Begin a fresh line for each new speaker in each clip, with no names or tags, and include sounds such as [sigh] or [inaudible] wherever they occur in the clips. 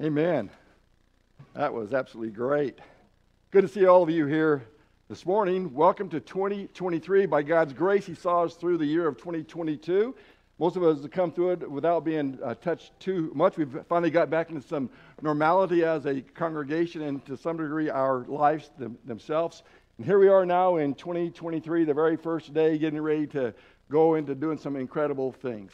Amen. That was absolutely great. Good to see all of you here this morning. Welcome to 2023. By God's grace, He saw us through the year of 2022. Most of us have come through it without being uh, touched too much. We've finally got back into some normality as a congregation and to some degree our lives them, themselves. And here we are now in 2023, the very first day, getting ready to go into doing some incredible things.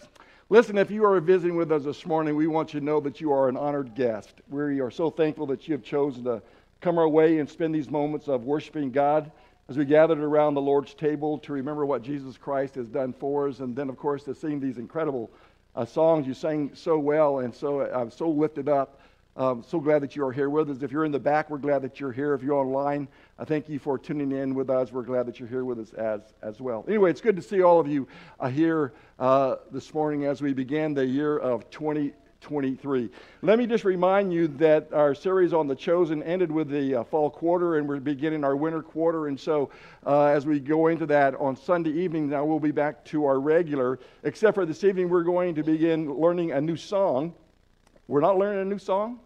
Listen, if you are visiting with us this morning, we want you to know that you are an honored guest. We are so thankful that you have chosen to come our way and spend these moments of worshiping God as we gathered around the Lord's table to remember what Jesus Christ has done for us, and then, of course, to sing these incredible uh, songs you sang so well and so uh, so lifted up. Um, so glad that you are here with us. If you're in the back, we're glad that you're here. If you're online, I thank you for tuning in with us. We're glad that you're here with us as, as well. Anyway, it's good to see all of you uh, here uh, this morning as we begin the year of 2023. Let me just remind you that our series on the chosen ended with the uh, fall quarter and we're beginning our winter quarter. And so uh, as we go into that on Sunday evening, now we'll be back to our regular, except for this evening, we're going to begin learning a new song. We're not learning a new song.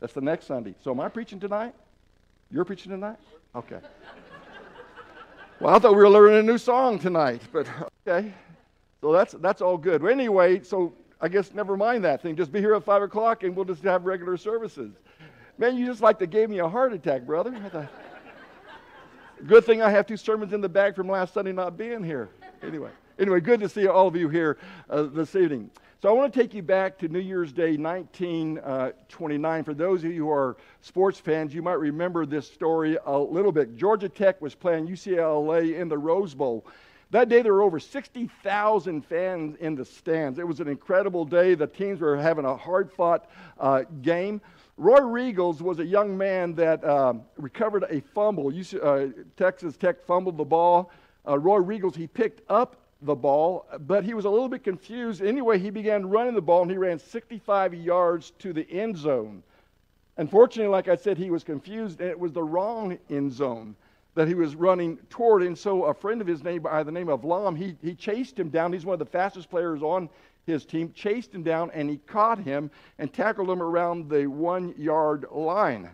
That's the next Sunday. So am I preaching tonight? You're preaching tonight? Okay. Well, I thought we were learning a new song tonight, but okay. So that's that's all good. But anyway, so I guess never mind that thing. Just be here at five o'clock, and we'll just have regular services. Man, you just like to gave me a heart attack, brother. Thought, good thing I have two sermons in the bag from last Sunday not being here. Anyway, anyway, good to see all of you here uh, this evening. So I want to take you back to New Year's Day 1929. For those of you who are sports fans, you might remember this story a little bit. Georgia Tech was playing UCLA in the Rose Bowl. That day, there were over 60,000 fans in the stands. It was an incredible day. The teams were having a hard fought uh, game. Roy Riegels was a young man that uh, recovered a fumble. UC, uh, Texas Tech fumbled the ball. Uh, Roy Riegels, he picked up the ball, but he was a little bit confused. Anyway, he began running the ball and he ran 65 yards to the end zone. Unfortunately, like I said, he was confused and it was the wrong end zone that he was running toward. And so a friend of his name by the name of Lom, he, he chased him down. He's one of the fastest players on his team, chased him down and he caught him and tackled him around the one yard line.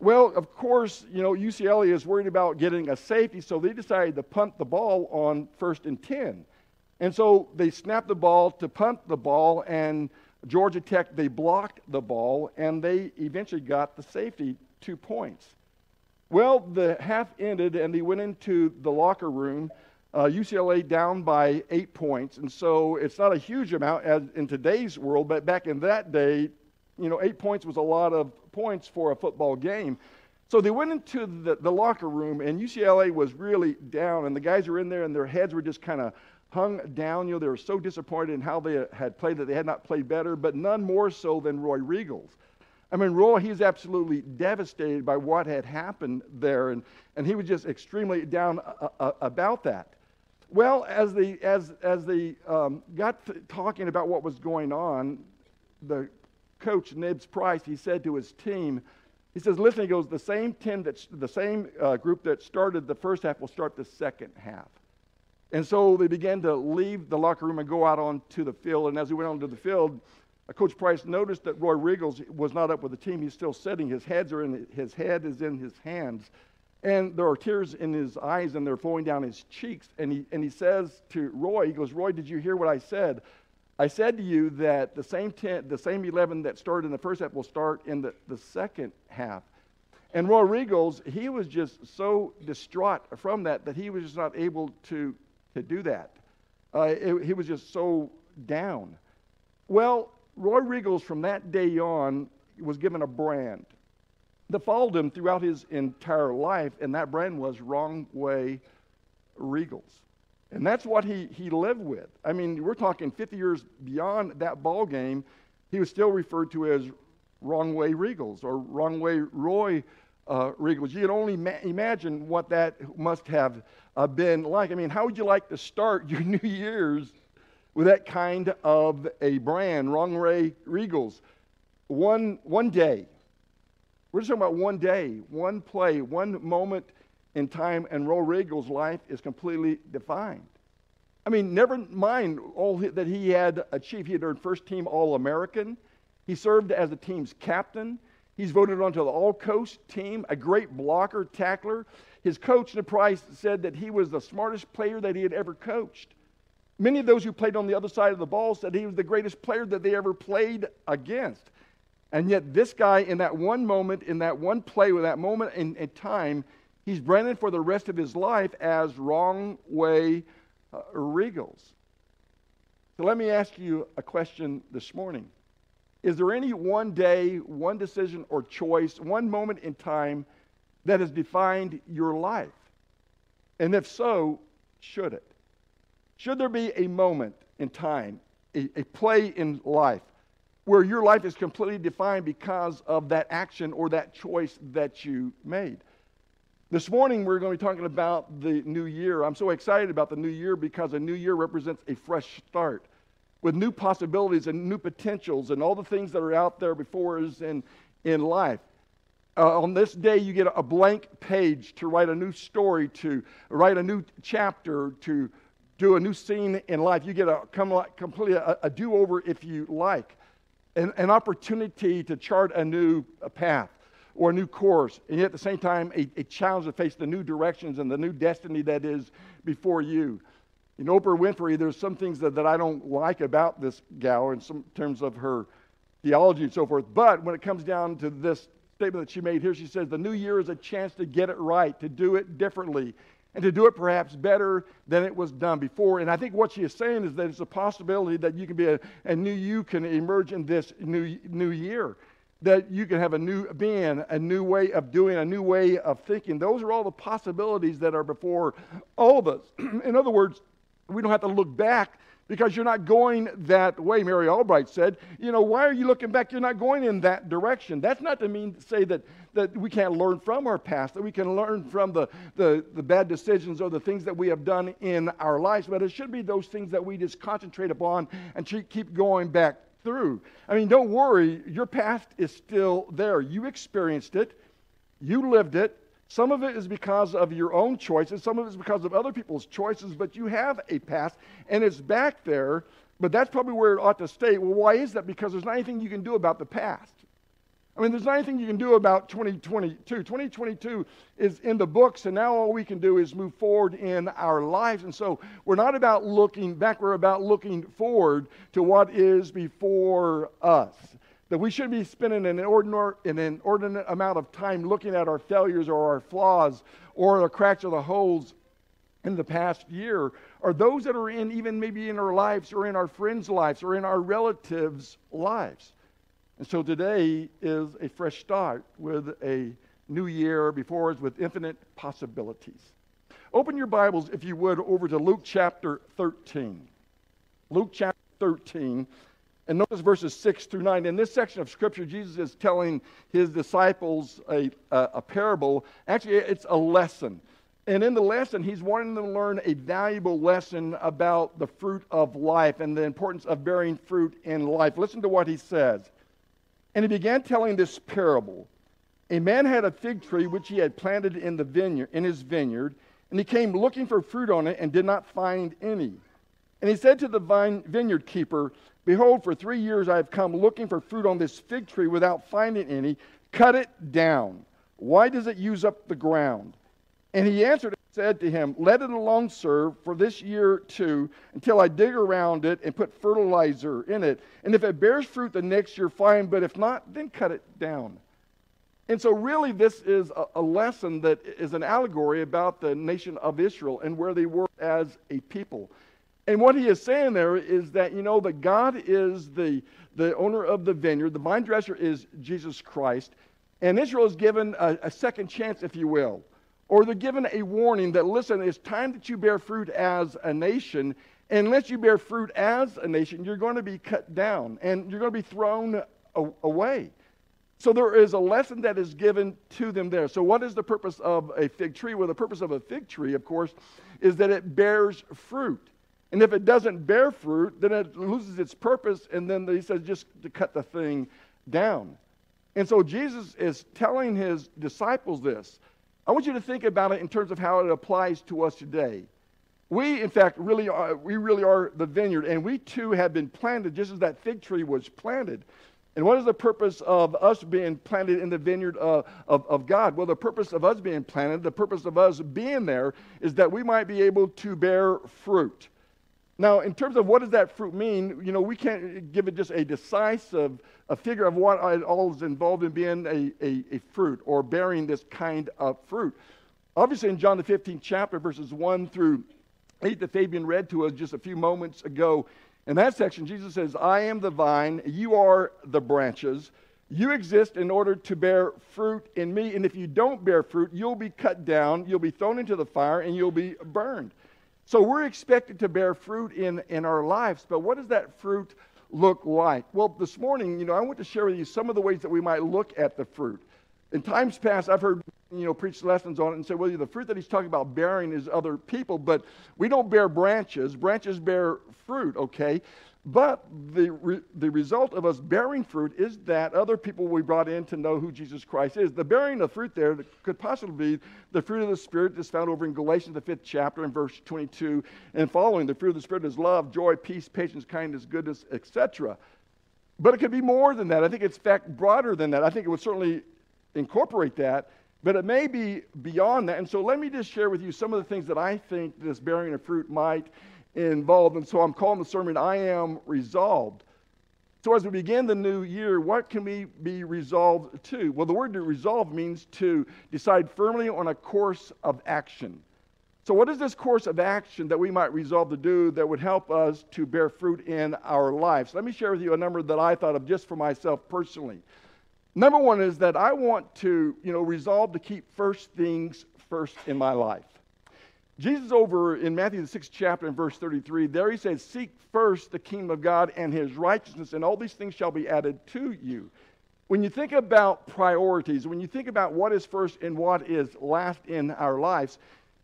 Well, of course, you know, UCLA is worried about getting a safety, so they decided to punt the ball on first and 10. And so they snapped the ball to punt the ball, and Georgia Tech, they blocked the ball, and they eventually got the safety two points. Well, the half ended, and they went into the locker room. Uh, UCLA down by eight points, and so it's not a huge amount as in today's world, but back in that day, you know, eight points was a lot of points for a football game. So they went into the, the locker room, and UCLA was really down, and the guys were in there, and their heads were just kind of hung down. You know, they were so disappointed in how they had played that they had not played better, but none more so than Roy Riegels. I mean, Roy, he's absolutely devastated by what had happened there, and, and he was just extremely down uh, uh, about that. Well, as they, as, as they um, got talking about what was going on, the coach, Nibs Price, he said to his team, he says, listen, he goes, the same team that, the same uh, group that started the first half will start the second half. And so they began to leave the locker room and go out onto the field. And as he went onto the field, uh, Coach Price noticed that Roy Riegels was not up with the team. He's still sitting. His heads are in his head is in his hands. And there are tears in his eyes and they're flowing down his cheeks. And he, and he says to Roy, he goes, Roy, did you hear what I said? I said to you that the same, ten, the same 11 that started in the first half will start in the, the second half. And Roy Riegels, he was just so distraught from that that he was just not able to, to do that. Uh, it, he was just so down. Well, Roy Riegels, from that day on, was given a brand that followed him throughout his entire life, and that brand was Wrong Way Riegels. And that's what he, he lived with. I mean, we're talking 50 years beyond that ball game, he was still referred to as wrong way Riegels or wrong way Roy uh, Riegels. You can only ma- imagine what that must have uh, been like. I mean, how would you like to start [laughs] your New Year's with that kind of a brand, wrong way Riegels? One, one day. We're just talking about one day, one play, one moment in time, and Roy Riegels' life is completely defined. I mean, never mind all that he had achieved. He had earned first team All American. He served as the team's captain. He's voted onto the All Coast team, a great blocker, tackler. His coach, Price, said that he was the smartest player that he had ever coached. Many of those who played on the other side of the ball said he was the greatest player that they ever played against. And yet, this guy, in that one moment, in that one play, with that moment in, in time, he's branded for the rest of his life as wrong way uh, Riegels. So let me ask you a question this morning. Is there any one day, one decision or choice, one moment in time that has defined your life? And if so, should it? Should there be a moment in time, a, a play in life, where your life is completely defined because of that action or that choice that you made. This morning, we're going to be talking about the new year. I'm so excited about the new year because a new year represents a fresh start with new possibilities and new potentials and all the things that are out there before us in, in life. Uh, on this day, you get a blank page to write a new story, to write a new chapter, to do a new scene in life. You get a come, completely a, a do over if you like an, an opportunity to chart a new path or a new course, and yet at the same time, a, a, challenge to face the new directions and the new destiny that is before you. In Oprah Winfrey, there's some things that, that I don't like about this gal in some terms of her theology and so forth. But when it comes down to this statement that she made here, she says, The new year is a chance to get it right, to do it differently, and to do it perhaps better than it was done before. And I think what she is saying is that it's a possibility that you can be a, a new you can emerge in this new, new year. That you can have a new being, a new way of doing, a new way of thinking. Those are all the possibilities that are before all of us. [clears throat] in other words, we don't have to look back because you're not going that way. Mary Engelbreit said, You know, why are you looking back? You're not going in that direction. That's not to mean to say that, that we can't learn from our past, that we can learn from the, the, the bad decisions or the things that we have done in our lives, but it should be those things that we just concentrate upon and keep going back through. I mean, don't worry, your past is still there. You experienced it, you lived it, some of it is because of your own choices, some of it is because of other people's choices, but you have a past and it's back there, but that's probably where it ought to stay. Well, why is that? Because there's not anything you can do about the past. I mean, there's not anything you can do about 2022. 2022 is in the books, and now all we can do is move forward in our lives. And so we're not about looking back, we're about looking forward to what is before us that we should be spending an inordinate, an inordinate amount of time looking at our failures or our flaws or the cracks or the holes in the past year or those that are in even maybe in our lives or in our friends' lives or in our relatives' lives. And so today is a fresh start with a new year before us with infinite possibilities. Open your Bibles, if you would, over to Luke chapter 13. Luke chapter 13. And notice verses 6 through 9. In this section of Scripture, Jesus is telling his disciples a, a, a, parable. Actually, it's a lesson. And in the lesson, he's wanting them to learn a valuable lesson about the fruit of life and the importance of bearing fruit in life. Listen to what he says. And he began telling this parable. A man had a fig tree which he had planted in, the vineyard, in his vineyard, and he came looking for fruit on it and did not find any. And he said to the vine, vineyard keeper, Behold, for three years I have come looking for fruit on this fig tree without finding any. Cut it down. Why does it use up the ground? And he answered and said to him, Let it alone, sir, for this year too, until I dig around it and put fertilizer in it. And if it bears fruit the next year, fine, but if not, then cut it down. And so, really, this is a, a lesson that is an allegory about the nation of Israel and where they were as a people. And what he is saying there is that, you know, that God is the, the owner of the vineyard, the vine dresser is Jesus Christ, and Israel is given a, a second chance, if you will. Or they're given a warning that, listen, it's time that you bear fruit as a nation. Unless you bear fruit as a nation, you're going to be cut down and you're going to be thrown away. So there is a lesson that is given to them there. So, what is the purpose of a fig tree? Well, the purpose of a fig tree, of course, is that it bears fruit. And if it doesn't bear fruit, then it loses its purpose, and then he says just to cut the thing down. And so Jesus is telling his disciples this. I want you to think about it in terms of how it applies to us today. We, in fact, really are, we really are the vineyard, and we too have been planted just as that fig tree was planted. And what is the purpose of us being planted in the vineyard of, of, of, God? Well, the purpose of us being planted, the purpose of us being there, is that we might be able to bear fruit. Now, in terms of what does that fruit mean, you know, we can't give it just a decisive a figure of what it all is involved in being a, a, a fruit or bearing this kind of fruit. Obviously, in John the 15th chapter, verses 1 through 8, that Fabian read to us just a few moments ago, in that section, Jesus says, I am the vine, you are the branches. You exist in order to bear fruit in me, and if you don't bear fruit, you'll be cut down, you'll be thrown into the fire, and you'll be burned. So we're expected to bear fruit in, in our lives, but what does that fruit look like? Well, this morning, you know, I want to share with you some of the ways that we might look at the fruit. In times past, I've heard, you know, preach lessons on it and say, well, the fruit that he's talking about bearing is other people, but we don't bear branches. Branches bear fruit, okay? But the, re- the result of us bearing fruit is that other people we brought in to know who Jesus Christ is. The bearing of fruit there could possibly be the fruit of the Spirit that's found over in Galatians, the fifth chapter, in verse 22 and following. The fruit of the Spirit is love, joy, peace, patience, kindness, goodness, etc. But it could be more than that. I think it's, in fact, broader than that. I think it would certainly incorporate that, but it may be beyond that. And so let me just share with you some of the things that I think this bearing of fruit might involved. And so I'm calling the sermon, I Am Resolved. So as we begin the new year, what can we be resolved to? Well, the word to resolve means to decide firmly on a course of action. So, what is this course of action that we might resolve to do that would help us to bear fruit in our lives? Let me share with you a number that I thought of just for myself personally. Number one is that I want to, you know, resolve to keep first things first in my life. Jesus, over in Matthew, the sixth chapter, in verse 33, there he says, Seek first the kingdom of God and his righteousness, and all these things shall be added to you. When you think about priorities, when you think about what is first and what is last in our lives,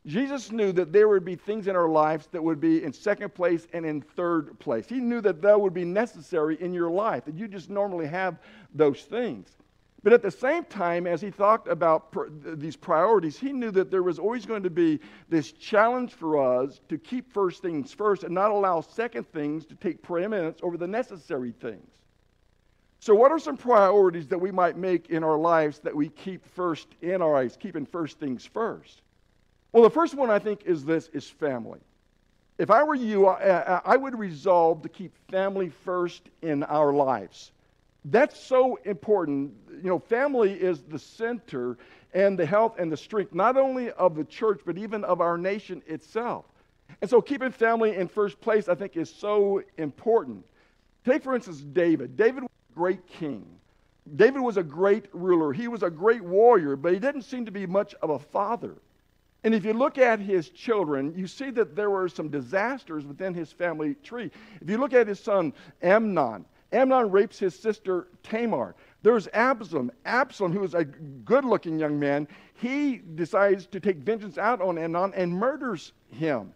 Jesus knew that there would be things in our lives that would be in second place and in third place. He knew that that would be necessary in your life, that you just normally have those things. But at the same time, as he thought about pr- these priorities, he knew that there was always going to be this challenge for us to keep first things first and not allow second things to take preeminence over the necessary things. So, what are some priorities that we might make in our lives that we keep first in our lives, keeping first things first? Well, the first one I think is this is family. If I were you, I, I would resolve to keep family first in our lives. That's so important. You know, family is the center and the health and the strength, not only of the church, but even of our nation itself. And so keeping family in first place, I think, is so important. Take, for instance, David. David was a great king. David was a great ruler. He was a great warrior, but he didn't seem to be much of a father. And if you look at his children, you see that there were some disasters within his family tree. If you look at his son Amnon, Amnon rapes his sister Tamar. There's Absalom. Absalom, who is a good looking young man, he decides to take vengeance out on Amnon and murders him.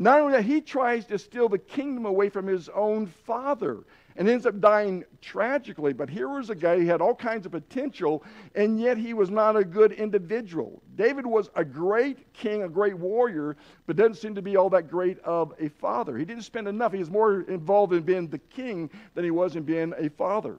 Not only that, he tries to steal the kingdom away from his own father and ends up dying tragically. But here was a guy who had all kinds of potential, and yet he was not a good individual. David was a great king, a great warrior, but doesn't seem to be all that great of a father. He didn't spend enough. He was more involved in being the king than he was in being a father.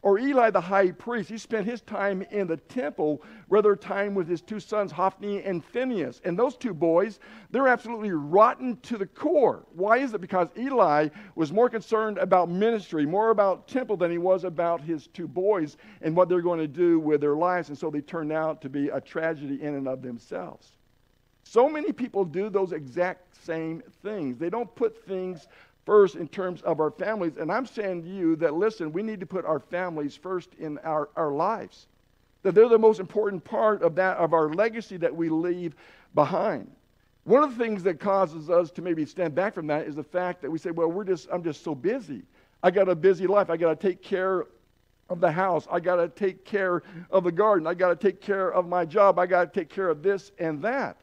Or Eli the high priest, he spent his time in the temple rather time with his two sons, Hophni and Phinehas. And those two boys, they're absolutely rotten to the core. Why is it? Because Eli was more concerned about ministry, more about temple than he was about his two boys and what they're going to do with their lives. And so they turned out to be a tragedy in and of themselves. So many people do those exact same things. They don't put things first in terms of our families. And I'm saying to you that, listen, we need to put our families first in our, our lives. That they're the most important part of that, of our legacy that we leave behind. One of the things that causes us to maybe stand back from that is the fact that we say, well, we're just, I'm just so busy. I got a busy life. I got to take care of the house. I got to take care of the garden. I got to take care of my job. I got to take care of this and that.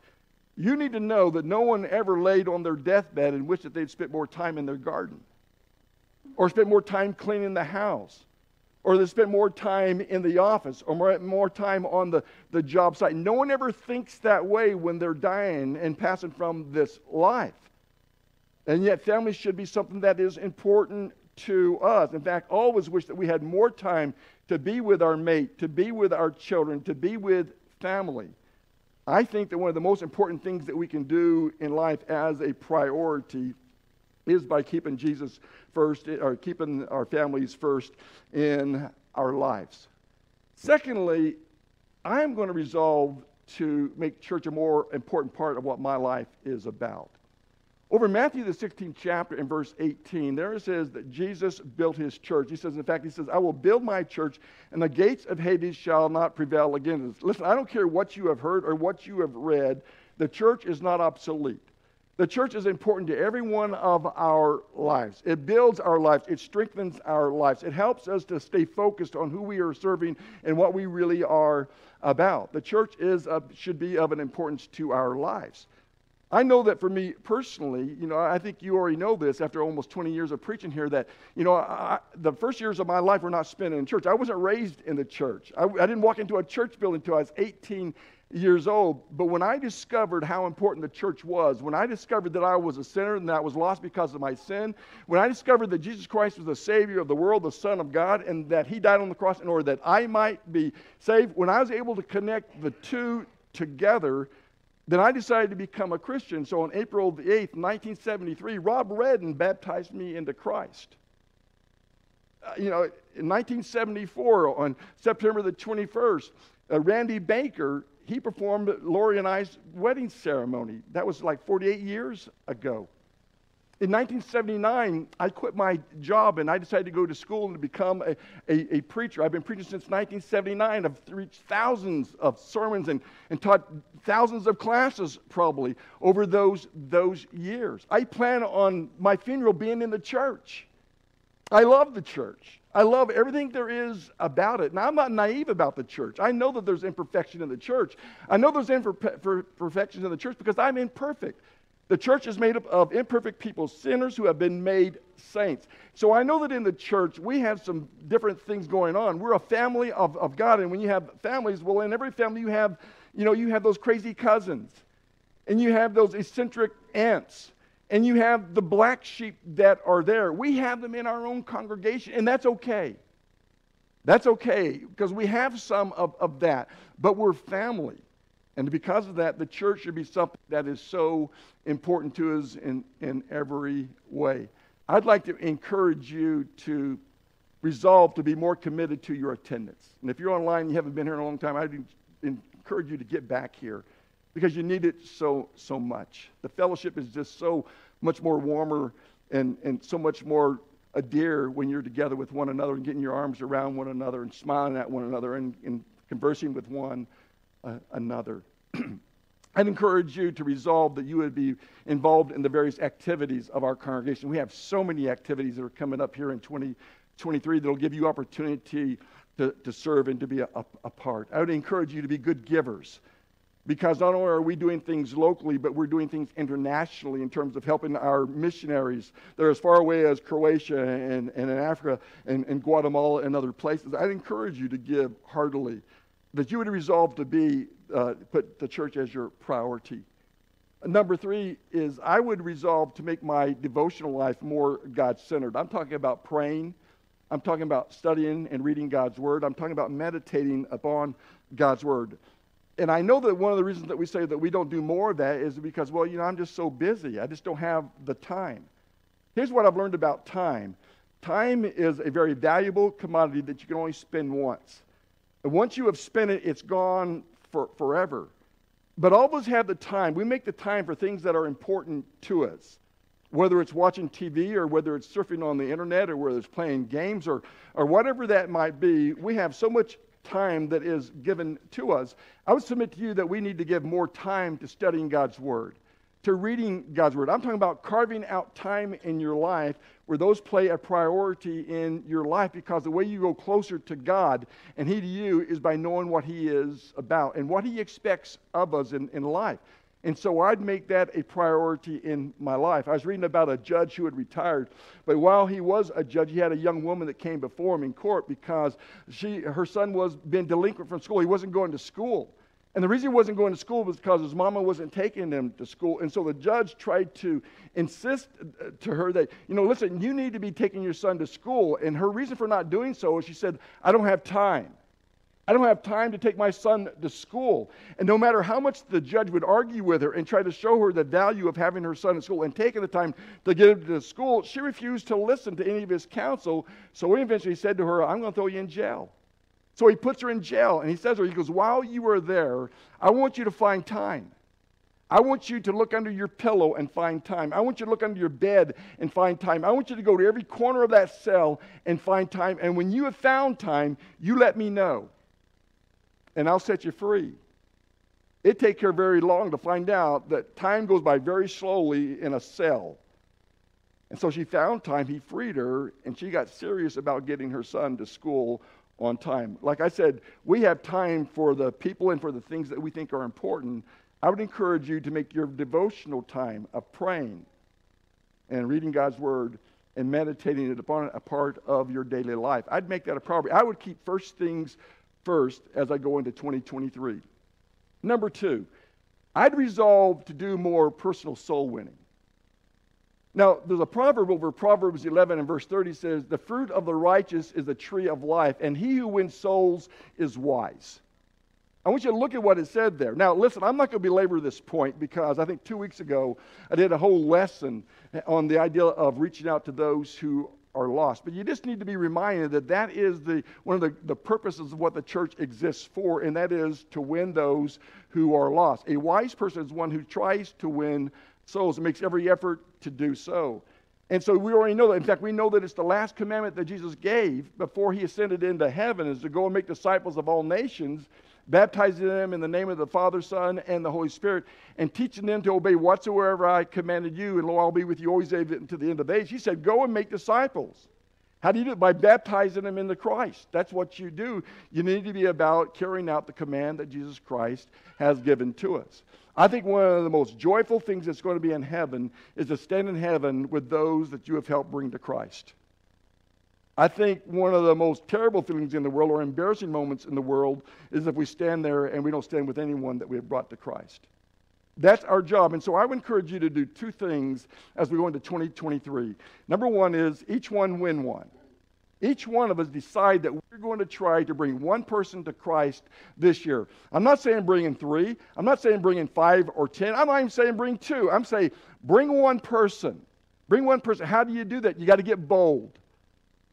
You need to know that no one ever laid on their deathbed and wished that they'd spent more time in their garden, or spent more time cleaning the house, or they spent more time in the office, or more, more time on the, the job site. No one ever thinks that way when they're dying and passing from this life. And yet, family should be something that is important to us. In fact, always wish that we had more time to be with our mate, to be with our children, to be with family. I think that one of the most important things that we can do in life as a priority is by keeping Jesus first, or keeping our families first in our lives. Secondly, I'm going to resolve to make church a more important part of what my life is about. Over Matthew, the 16th chapter, in verse 18, there it says that Jesus built his church. He says, in fact, he says, I will build my church, and the gates of Hades shall not prevail against it. Listen, I don't care what you have heard or what you have read, the church is not obsolete. The church is important to every one of our lives. It builds our lives, it strengthens our lives, it helps us to stay focused on who we are serving and what we really are about. The church is, should be of an importance to our lives. I know that for me personally, you know, I think you already know this after almost 20 years of preaching here that, you know, I, the first years of my life were not spent in church. I wasn't raised in the church. I, I didn't walk into a church building until I was 18 years old. But when I discovered how important the church was, when I discovered that I was a sinner and that I was lost because of my sin, when I discovered that Jesus Christ was the Savior of the world, the Son of God, and that He died on the cross in order that I might be saved, when I was able to connect the two together, then I decided to become a Christian. So on April the 8th, 1973, Rob Redden baptized me into Christ. Uh, you know, in 1974, on September the 21st, uh, Randy Baker, he performed Lori and I's wedding ceremony. That was like 48 years ago. In 1979, I quit my job and I decided to go to school and to become a, a, a, preacher. I've been preaching since 1979. I've reached thousands of sermons and, and taught thousands of classes probably over those, those years. I plan on my funeral being in the church. I love the church. I love everything there is about it. Now, I'm not naive about the church. I know that there's imperfection in the church. I know there's imperfections in the church because I'm imperfect. The church is made up of imperfect people, sinners who have been made saints. So I know that in the church we have some different things going on. We're a family of, of God, and when you have families, well, in every family you have, you know, you have those crazy cousins, and you have those eccentric aunts, and you have the black sheep that are there. We have them in our own congregation, and that's okay. That's okay, because we have some of, of that, but we're family. And because of that, the church should be something that is so important to us in, in every way. I'd like to encourage you to resolve to be more committed to your attendance. And if you're online and you haven't been here in a long time, I'd encourage you to get back here because you need it so, so much. The fellowship is just so much more warmer and, and so much more a dear when you're together with one another and getting your arms around one another and smiling at one another and, and conversing with one another. [clears throat] I'd encourage you to resolve that you would be involved in the various activities of our congregation. We have so many activities that are coming up here in 2023 that will give you opportunity to, to serve and to be a, a, part. I would encourage you to be good givers because not only are we doing things locally, but we're doing things internationally in terms of helping our missionaries that are as far away as Croatia and, and in Africa and, and Guatemala and other places. I'd encourage you to give heartily that you would resolve to be, uh, put the church as your priority. Number three is I would resolve to make my devotional life more God centered. I'm talking about praying. I'm talking about studying and reading God's Word. I'm talking about meditating upon God's Word. And I know that one of the reasons that we say that we don't do more of that is because, well, you know, I'm just so busy. I just don't have the time. Here's what I've learned about time time is a very valuable commodity that you can only spend once. And once you have spent it, it's gone for forever. But all of us have the time. We make the time for things that are important to us, whether it's watching TV or whether it's surfing on the internet or whether it's playing games or, or whatever that might be. We have so much time that is given to us. I would submit to you that we need to give more time to studying God's Word to reading God's Word. I'm talking about carving out time in your life where those play a priority in your life because the way you go closer to God and He to you is by knowing what He is about and what He expects of us in, in life. And so I'd make that a priority in my life. I was reading about a judge who had retired, but while he was a judge, he had a young woman that came before him in court because she, her son was being delinquent from school. He wasn't going to school. And the reason he wasn't going to school was because his mama wasn't taking him to school. And so the judge tried to insist uh, to her that, you know, listen, you need to be taking your son to school. And her reason for not doing so is she said, I don't have time. I don't have time to take my son to school. And no matter how much the judge would argue with her and try to show her the value of having her son in school and taking the time to get him to school, she refused to listen to any of his counsel. So he eventually said to her, I'm going to throw you in jail. So he puts her in jail and he says to her, he goes, While you are there, I want you to find time. I want you to look under your pillow and find time. I want you to look under your bed and find time. I want you to go to every corner of that cell and find time. And when you have found time, you let me know. And I'll set you free. It takes her very long to find out that time goes by very slowly in a cell. And so she found time, he freed her, and she got serious about getting her son to school on time. Like I said, we have time for the people and for the things that we think are important. I would encourage you to make your devotional time of praying and reading God's word and meditating it upon a part of your daily life. I'd make that a priority. I would keep first things first as I go into 2023. Number two, I'd resolve to do more personal soul winning. Now, there's a proverb over Proverbs 11 and verse 30 says, The fruit of the righteous is a tree of life, and he who wins souls is wise. I want you to look at what it said there. Now, listen, I'm not going to belabor this point because I think two weeks ago I did a whole lesson on the idea of reaching out to those who are lost. But you just need to be reminded that that is the, one of the, the purposes of what the church exists for, and that is to win those who are lost. A wise person is one who tries to win souls and makes every effort to do so. And so we already know that. In fact, we know that it's the last commandment that Jesus gave before he ascended into heaven is to go and make disciples of all nations, baptizing them in the name of the Father, Son, and the Holy Spirit, and teaching them to obey whatsoever I commanded you, and lo, I'll be with you always to the end of the age. He said, Go and make disciples. How do you do it? By baptizing them into Christ. That's what you do. You need to be about carrying out the command that Jesus Christ has given to us. I think one of the most joyful things that's going to be in heaven is to stand in heaven with those that you have helped bring to Christ. I think one of the most terrible feelings in the world or embarrassing moments in the world is if we stand there and we don't stand with anyone that we have brought to Christ. That's our job. And so I would encourage you to do two things as we go into 2023. Number one is each one win one. Each one of us decide that we're going to try to bring one person to Christ this year. I'm not saying bring in three. I'm not saying bring in five or ten. I'm not even saying bring two. I'm saying bring one person. Bring one person. How do you do that? You got to get bold.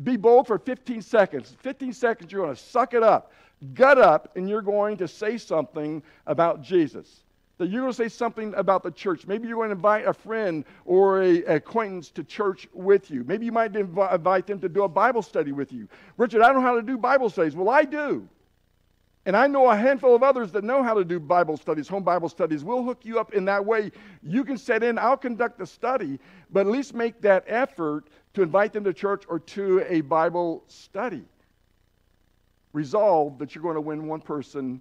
Be bold for 15 seconds. 15 seconds, you're going to suck it up, gut up, and you're going to say something about Jesus that you're going to say something about the church. Maybe you're going to invite a friend or a, acquaintance to church with you. Maybe you might inv- invite them to do a Bible study with you. Richard, I don't know how to do Bible studies. Well, I do. And I know a handful of others that know how to do Bible studies, home Bible studies. We'll hook you up in that way. You can set in, I'll conduct the study, but at least make that effort to invite them to church or to a Bible study. Resolve that you're going to win one person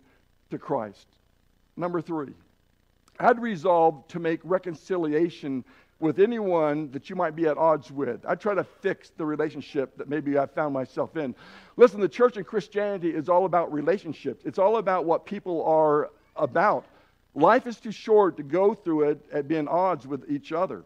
to Christ. Number three. I'd resolve to make reconciliation with anyone that you might be at odds with. I try to fix the relationship that maybe I found myself in. Listen, the church and Christianity is all about relationships. It's all about what people are about. Life is too short to go through it at being odds with each other.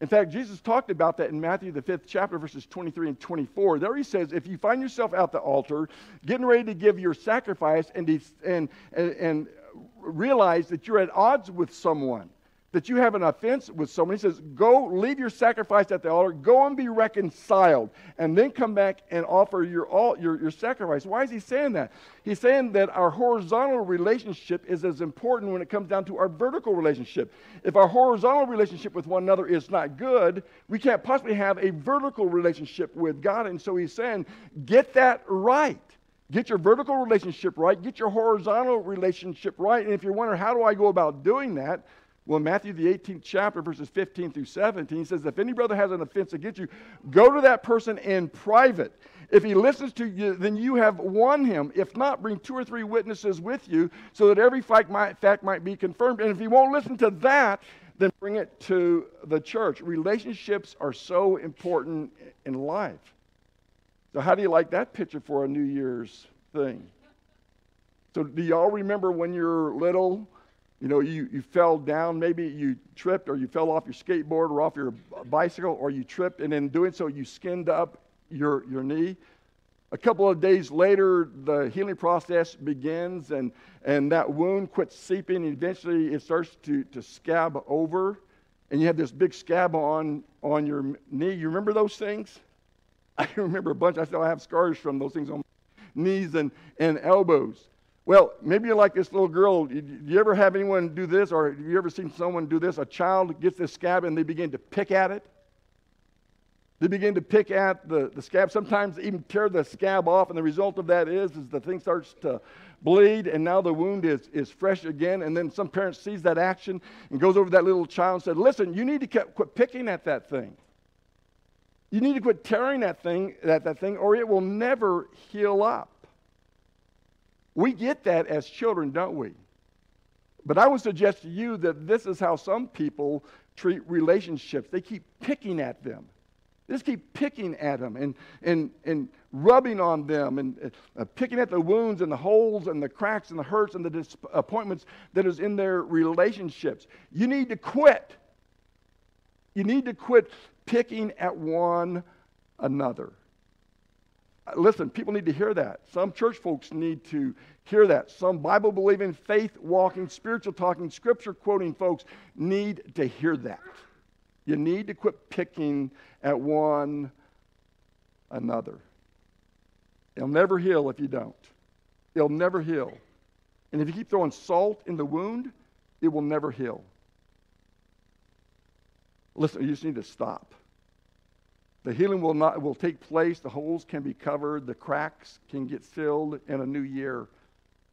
In fact, Jesus talked about that in Matthew, the fifth chapter, verses 23 and 24. There he says, If you find yourself at the altar, getting ready to give your sacrifice, and, and, and, and realize that you're at odds with someone, that you have an offense with someone. He says, Go leave your sacrifice at the altar, go and be reconciled, and then come back and offer your, all, your, your sacrifice. Why is he saying that? He's saying that our horizontal relationship is as important when it comes down to our vertical relationship. If our horizontal relationship with one another is not good, we can't possibly have a vertical relationship with God. And so he's saying, Get that right. Get your vertical relationship right. Get your horizontal relationship right. And if you're wondering, how do I go about doing that? Well, Matthew, the 18th chapter, verses 15 through 17, he says, If any brother has an offense against you, go to that person in private. If he listens to you, then you have won him. If not, bring two or three witnesses with you so that every fact might, fact might be confirmed. And if he won't listen to that, then bring it to the church. Relationships are so important in life. So, how do you like that picture for a New Year's thing? So, do y'all remember when you're little? You know, you, you fell down, maybe you tripped or you fell off your skateboard or off your bicycle or you tripped, and in doing so, you skinned up your, your knee. A couple of days later, the healing process begins, and, and that wound quits seeping, and eventually it starts to, to scab over, and you have this big scab on, on your knee. You remember those things? I [laughs] remember a bunch. I still have scars from those things on my knees and, and elbows. Well, maybe you're like this little girl. Do you ever have anyone do this, or have you ever seen someone do this? A child gets this scab and they begin to pick at it. They begin to pick at the, the scab, sometimes even tear the scab off, and the result of that is, is the thing starts to bleed, and now the wound is, is fresh again. And then some parent sees that action and goes over to that little child and said, Listen, you need to quit picking at that thing. You need to quit tearing that thing, at that thing, or it will never heal up. We get that as children, don't we? But I would suggest to you that this is how some people treat relationships. They keep picking at them. They just keep picking at them and, and, and rubbing on them and uh, picking at the wounds and the holes and the cracks and the hurts and the disappointments that is in their relationships. You need to quit. You need to quit picking at one another. Uh, listen, people need to hear that. Some church folks need to hear that. Some Bible believing, faith walking, spiritual talking, scripture quoting folks need to hear that. You need to quit picking at one another. It'll never heal if you don't. It'll never heal. And if you keep throwing salt in the wound, it will never heal. Listen, you just need to stop. The healing will not will take place, the holes can be covered, the cracks can get filled in a new year.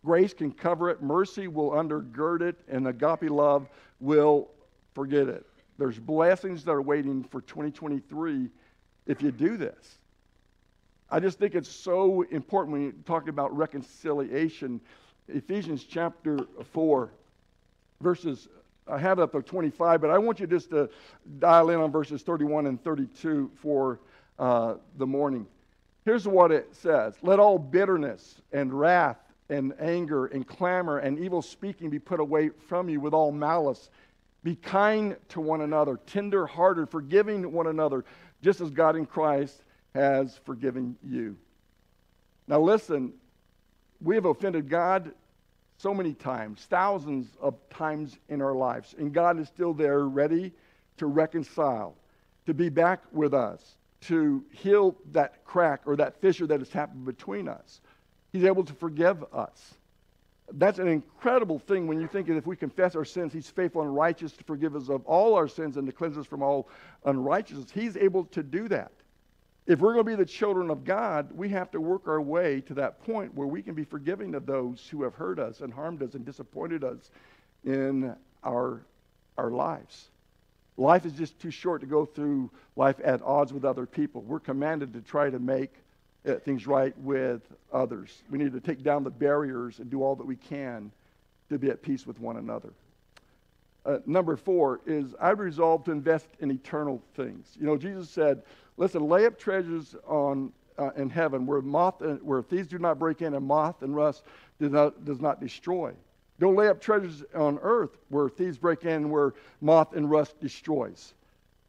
Grace can cover it, mercy will undergird it, and agape love will forget it. There's blessings that are waiting for 2023 if you do this. I just think it's so important when you talk about reconciliation. Ephesians chapter 4, verses I have up to 25, but I want you just to dial in on verses 31 and 32 for uh, the morning. Here's what it says Let all bitterness and wrath and anger and clamor and evil speaking be put away from you with all malice. Be kind to one another, tender hearted, forgiving one another, just as God in Christ has forgiven you. Now, listen, we have offended God so many times, thousands of times in our lives. And God is still there, ready to reconcile, to be back with us, to heal that crack or that fissure that has happened between us. He's able to forgive us. That's an incredible thing when you think that if we confess our sins, He's faithful and righteous to forgive us of all our sins and to cleanse us from all unrighteousness. He's able to do that. If we're going to be the children of God, we have to work our way to that point where we can be forgiving of those who have hurt us and harmed us and disappointed us in our, our lives. Life is just too short to go through life at odds with other people. We're commanded to try to make uh, things right with others. We need to take down the barriers and do all that we can to be at peace with one another. Uh, number four is I resolve to invest in eternal things. You know, Jesus said, Listen, lay up treasures on, uh, in heaven where, moth and, where thieves do not break in and moth and rust does not, does not destroy. Don't lay up treasures on earth where thieves break in and where moth and rust destroys.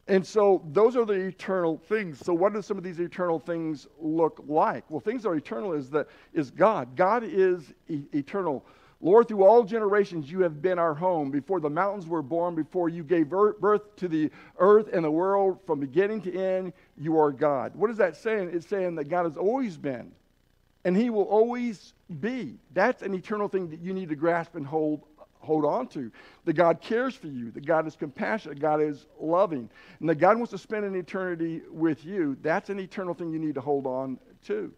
And so those are the eternal things. So what do some of these eternal things look like? Well, things that are eternal is that is God. God is e- eternal. Lord, through all generations, you have been our home. Before the mountains were born, before you gave birth to the earth and the world, from beginning to end, you are God. What is that saying? It's saying that God has always been, and He will always be. That's an eternal thing that you need to grasp and hold, hold on to. That God cares for you, that God is compassionate, God is loving, and that God wants to spend an eternity with you. That's an eternal thing you need to hold on to.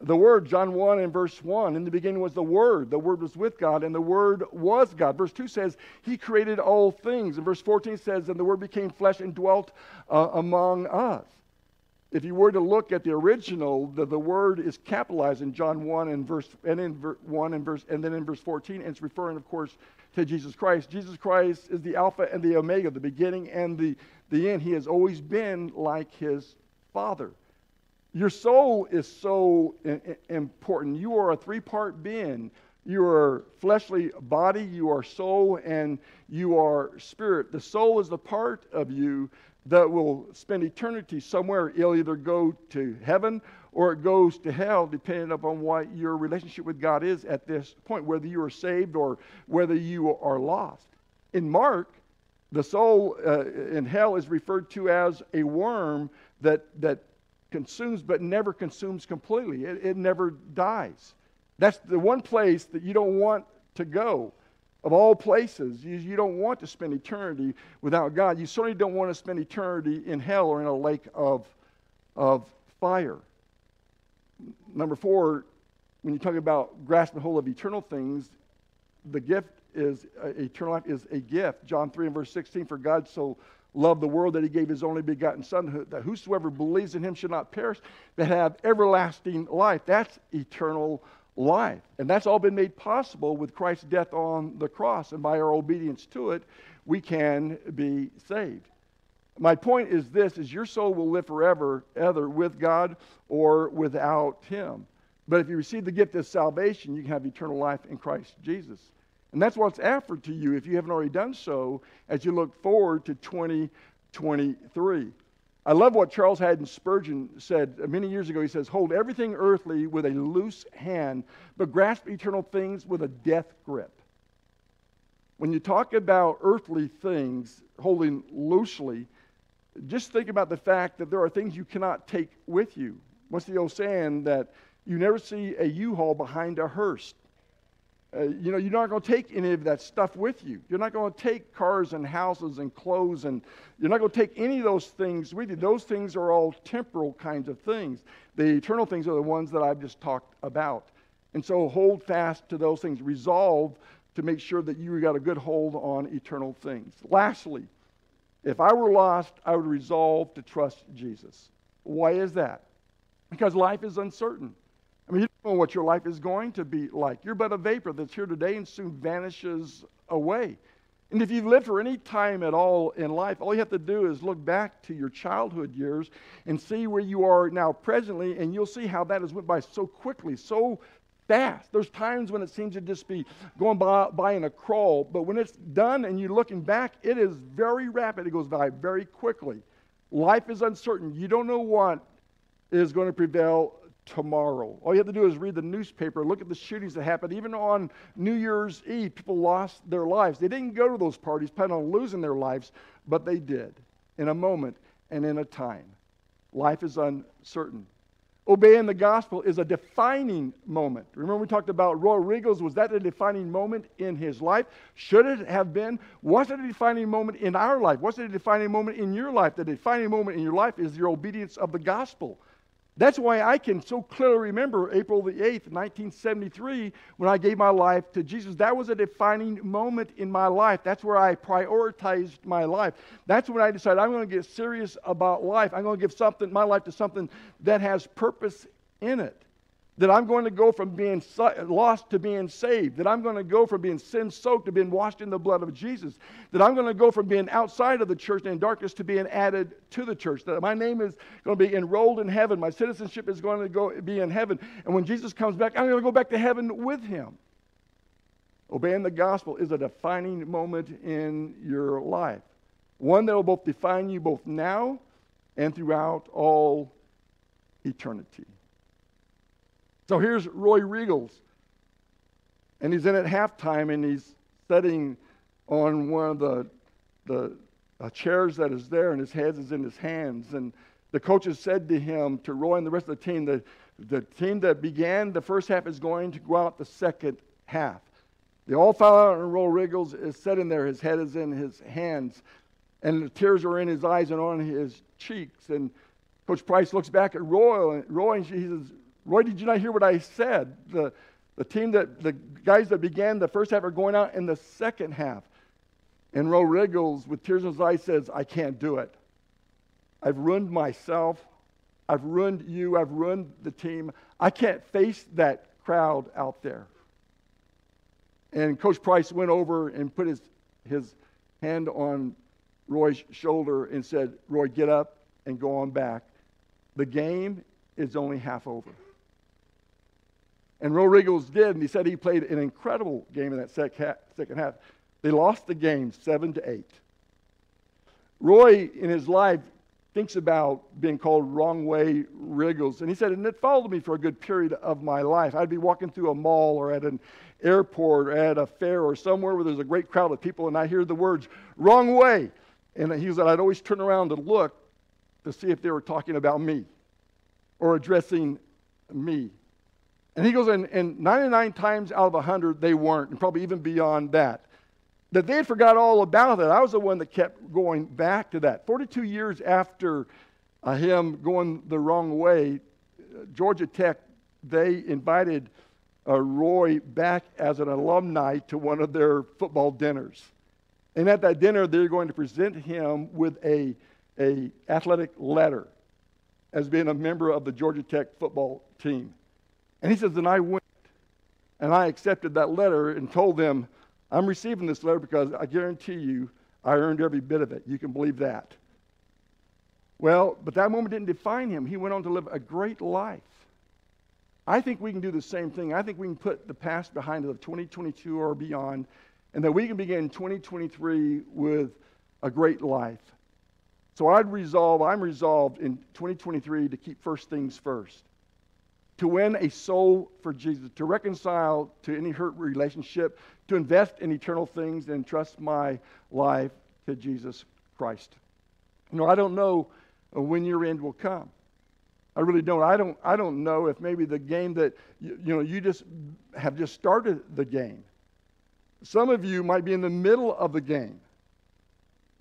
The Word, John 1 and verse 1, in the beginning was the Word. The Word was with God, and the Word was God. Verse 2 says, He created all things. And verse 14 says, And the Word became flesh and dwelt uh, among us. If you were to look at the original, the, the word is capitalized in John 1 and verse and in ver, 1 and verse and then in verse 14, and it's referring, of course, to Jesus Christ. Jesus Christ is the Alpha and the Omega, the beginning and the, the end. He has always been like his Father. Your soul is so important. You are a three part being You are fleshly body, you are soul, and you are spirit. The soul is the part of you that will spend eternity somewhere. It'll either go to heaven or it goes to hell, depending upon what your relationship with God is at this point, whether you are saved or whether you are lost. In Mark, the soul uh, in hell is referred to as a worm that, that consumes but never consumes completely. It, it never dies. That's the one place that you don't want to go. Of all places, you, you don't want to spend eternity without God. You certainly don't want to spend eternity in hell or in a lake of, of fire. Number four, when you talk about grasping hold of eternal things, the gift is uh, eternal life is a gift. John 3 and verse 16, for God so loved the world that he gave his only begotten Son, that whosoever believes in him should not perish, but have everlasting life. That's eternal life. And that's all been made possible with Christ's death on the cross. And by our obedience to it, we can be saved. My point is this is your soul will live forever, either with God or without him. But if you receive the gift of salvation, you can have eternal life in Christ Jesus. And that's what's offered to you if you haven't already done so as you look forward to 2023. I love what Charles Haddon Spurgeon said many years ago. He says, Hold everything earthly with a loose hand, but grasp eternal things with a death grip. When you talk about earthly things holding loosely, just think about the fact that there are things you cannot take with you. What's the old saying that you never see a U-Haul behind a hearse? Uh, you know, you're not going to take any of that stuff with you. You're not going to take cars and houses and clothes, and you're not going to take any of those things with you. Those things are all temporal kinds of things. The eternal things are the ones that I've just talked about. And so hold fast to those things. Resolve to make sure that you got a good hold on eternal things. Lastly, if I were lost, I would resolve to trust Jesus. Why is that? Because life is uncertain. I mean, you don't know what your life is going to be like. You're but a vapor that's here today and soon vanishes away. And if you've lived for any time at all in life, all you have to do is look back to your childhood years and see where you are now presently, and you'll see how that has went by so quickly, so fast. There's times when it seems to just be going by, by in a crawl, but when it's done and you're looking back, it is very rapid. It goes by very quickly. Life is uncertain. You don't know what is going to prevail tomorrow. All you have to do is read the newspaper, look at the shootings that happened. Even on New Year's Eve, people lost their lives. They didn't go to those parties planning on losing their lives, but they did in a moment and in a time. Life is uncertain. Obeying the gospel is a defining moment. Remember, we talked about Roy Riegels. Was that a defining moment in his life? Should it have been? Was it a defining moment in our life? Was it a defining moment in your life? The defining moment in your life is your obedience of the gospel. That's why I can so clearly remember April the 8th, 1973, when I gave my life to Jesus. That was a defining moment in my life. That's where I prioritized my life. That's when I decided I'm going to get serious about life. I'm going to give something, my life to something that has purpose in it that I'm going to go from being lost to being saved, that I'm going to go from being sin soaked to being washed in the blood of Jesus, that I'm going to go from being outside of the church and in darkness to being added to the church, that my name is going to be enrolled in heaven, my citizenship is going to go, be in heaven, and when Jesus comes back, I'm going to go back to heaven with him. Obeying the gospel is a defining moment in your life, one that will both define you both now and throughout all eternity. So here's Roy Riegels. And he's in at halftime and he's sitting on one of the, the uh, chairs that is there and his head is in his hands. And the coaches said to him, to Roy and the rest of the team, the, the team that began the first half is going to go out the second half. They all fell out and Roy Riegels is sitting there. His head is in his hands and the tears are in his eyes and on his cheeks. And Coach Price looks back at Roy, and Roy and he says, Roy, did you not hear what I said? The, the team that, the guys that began the first half are going out in the second half. And Roy Riegels, with tears in his eyes, says, I can't do it. I've ruined myself. I've ruined you. I've ruined the team. I can't face that crowd out there. And Coach Price went over and put his, his hand on Roy's shoulder and said, Roy, get up and go on back. The game is only half over. And Roy Riegels did, and he said he played an incredible game in that second half. They lost the game seven to eight. Roy, in his life, thinks about being called wrong way Riegels. And he said, and it followed me for a good period of my life. I'd be walking through a mall or at an airport or at a fair or somewhere where there's a great crowd of people, and I hear the words, wrong way. And he said, I'd always turn around to look to see if they were talking about me or addressing me. And he goes, and, and 99 times out of 100, they weren't, and probably even beyond that. That they had forgot all about it. I was the one that kept going back to that. 42 years after uh, him going the wrong way, Georgia Tech, they invited uh, Roy back as an alumni to one of their football dinners. And at that dinner, they're going to present him with a, a athletic letter as being a member of the Georgia Tech football team. And he says, and I went and I accepted that letter and told them, I'm receiving this letter because I guarantee you I earned every bit of it. You can believe that. Well, but that moment didn't define him. He went on to live a great life. I think we can do the same thing. I think we can put the past behind us of 2022 or beyond, and that we can begin 2023 with a great life. So I'd resolve, I'm resolved in 2023 to keep first things first, to win a soul for Jesus, to reconcile to any hurt relationship, to invest in eternal things and trust my life to Jesus Christ. You know, I don't know uh, when your end will come. I really don't. I don't. I don't know if maybe the game that you, you know you just have just started the game. Some of you might be in the middle of the game.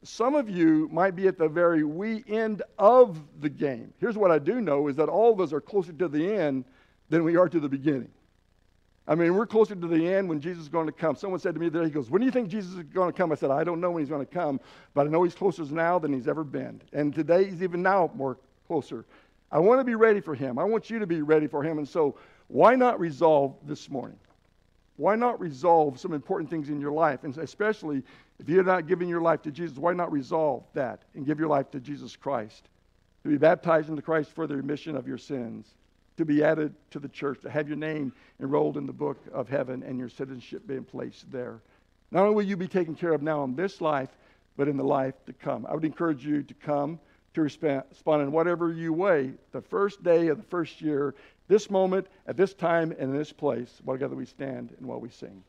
Some of you might be at the very wee end of the game. Here's what I do know is that all of us are closer to the end than we are to the beginning. I mean, we're closer to the end when Jesus is going to come. Someone said to me there, he goes, When do you think Jesus is going to come? I said, I don't know when he's going to come, but I know he's closer now than he's ever been. And today he's even now more closer. I want to be ready for him. I want you to be ready for him. And so, why not resolve this morning? Why not resolve some important things in your life? And especially if you're not giving your life to Jesus, why not resolve that and give your life to Jesus Christ? To be baptized into Christ for the remission of your sins, to be added to the church, to have your name enrolled in the book of heaven and your citizenship being placed there. Not only will you be taken care of now in this life, but in the life to come. I would encourage you to come to respond in whatever you way the first day of the first year, this moment, at this time, and in this place, while together we stand and while we sing.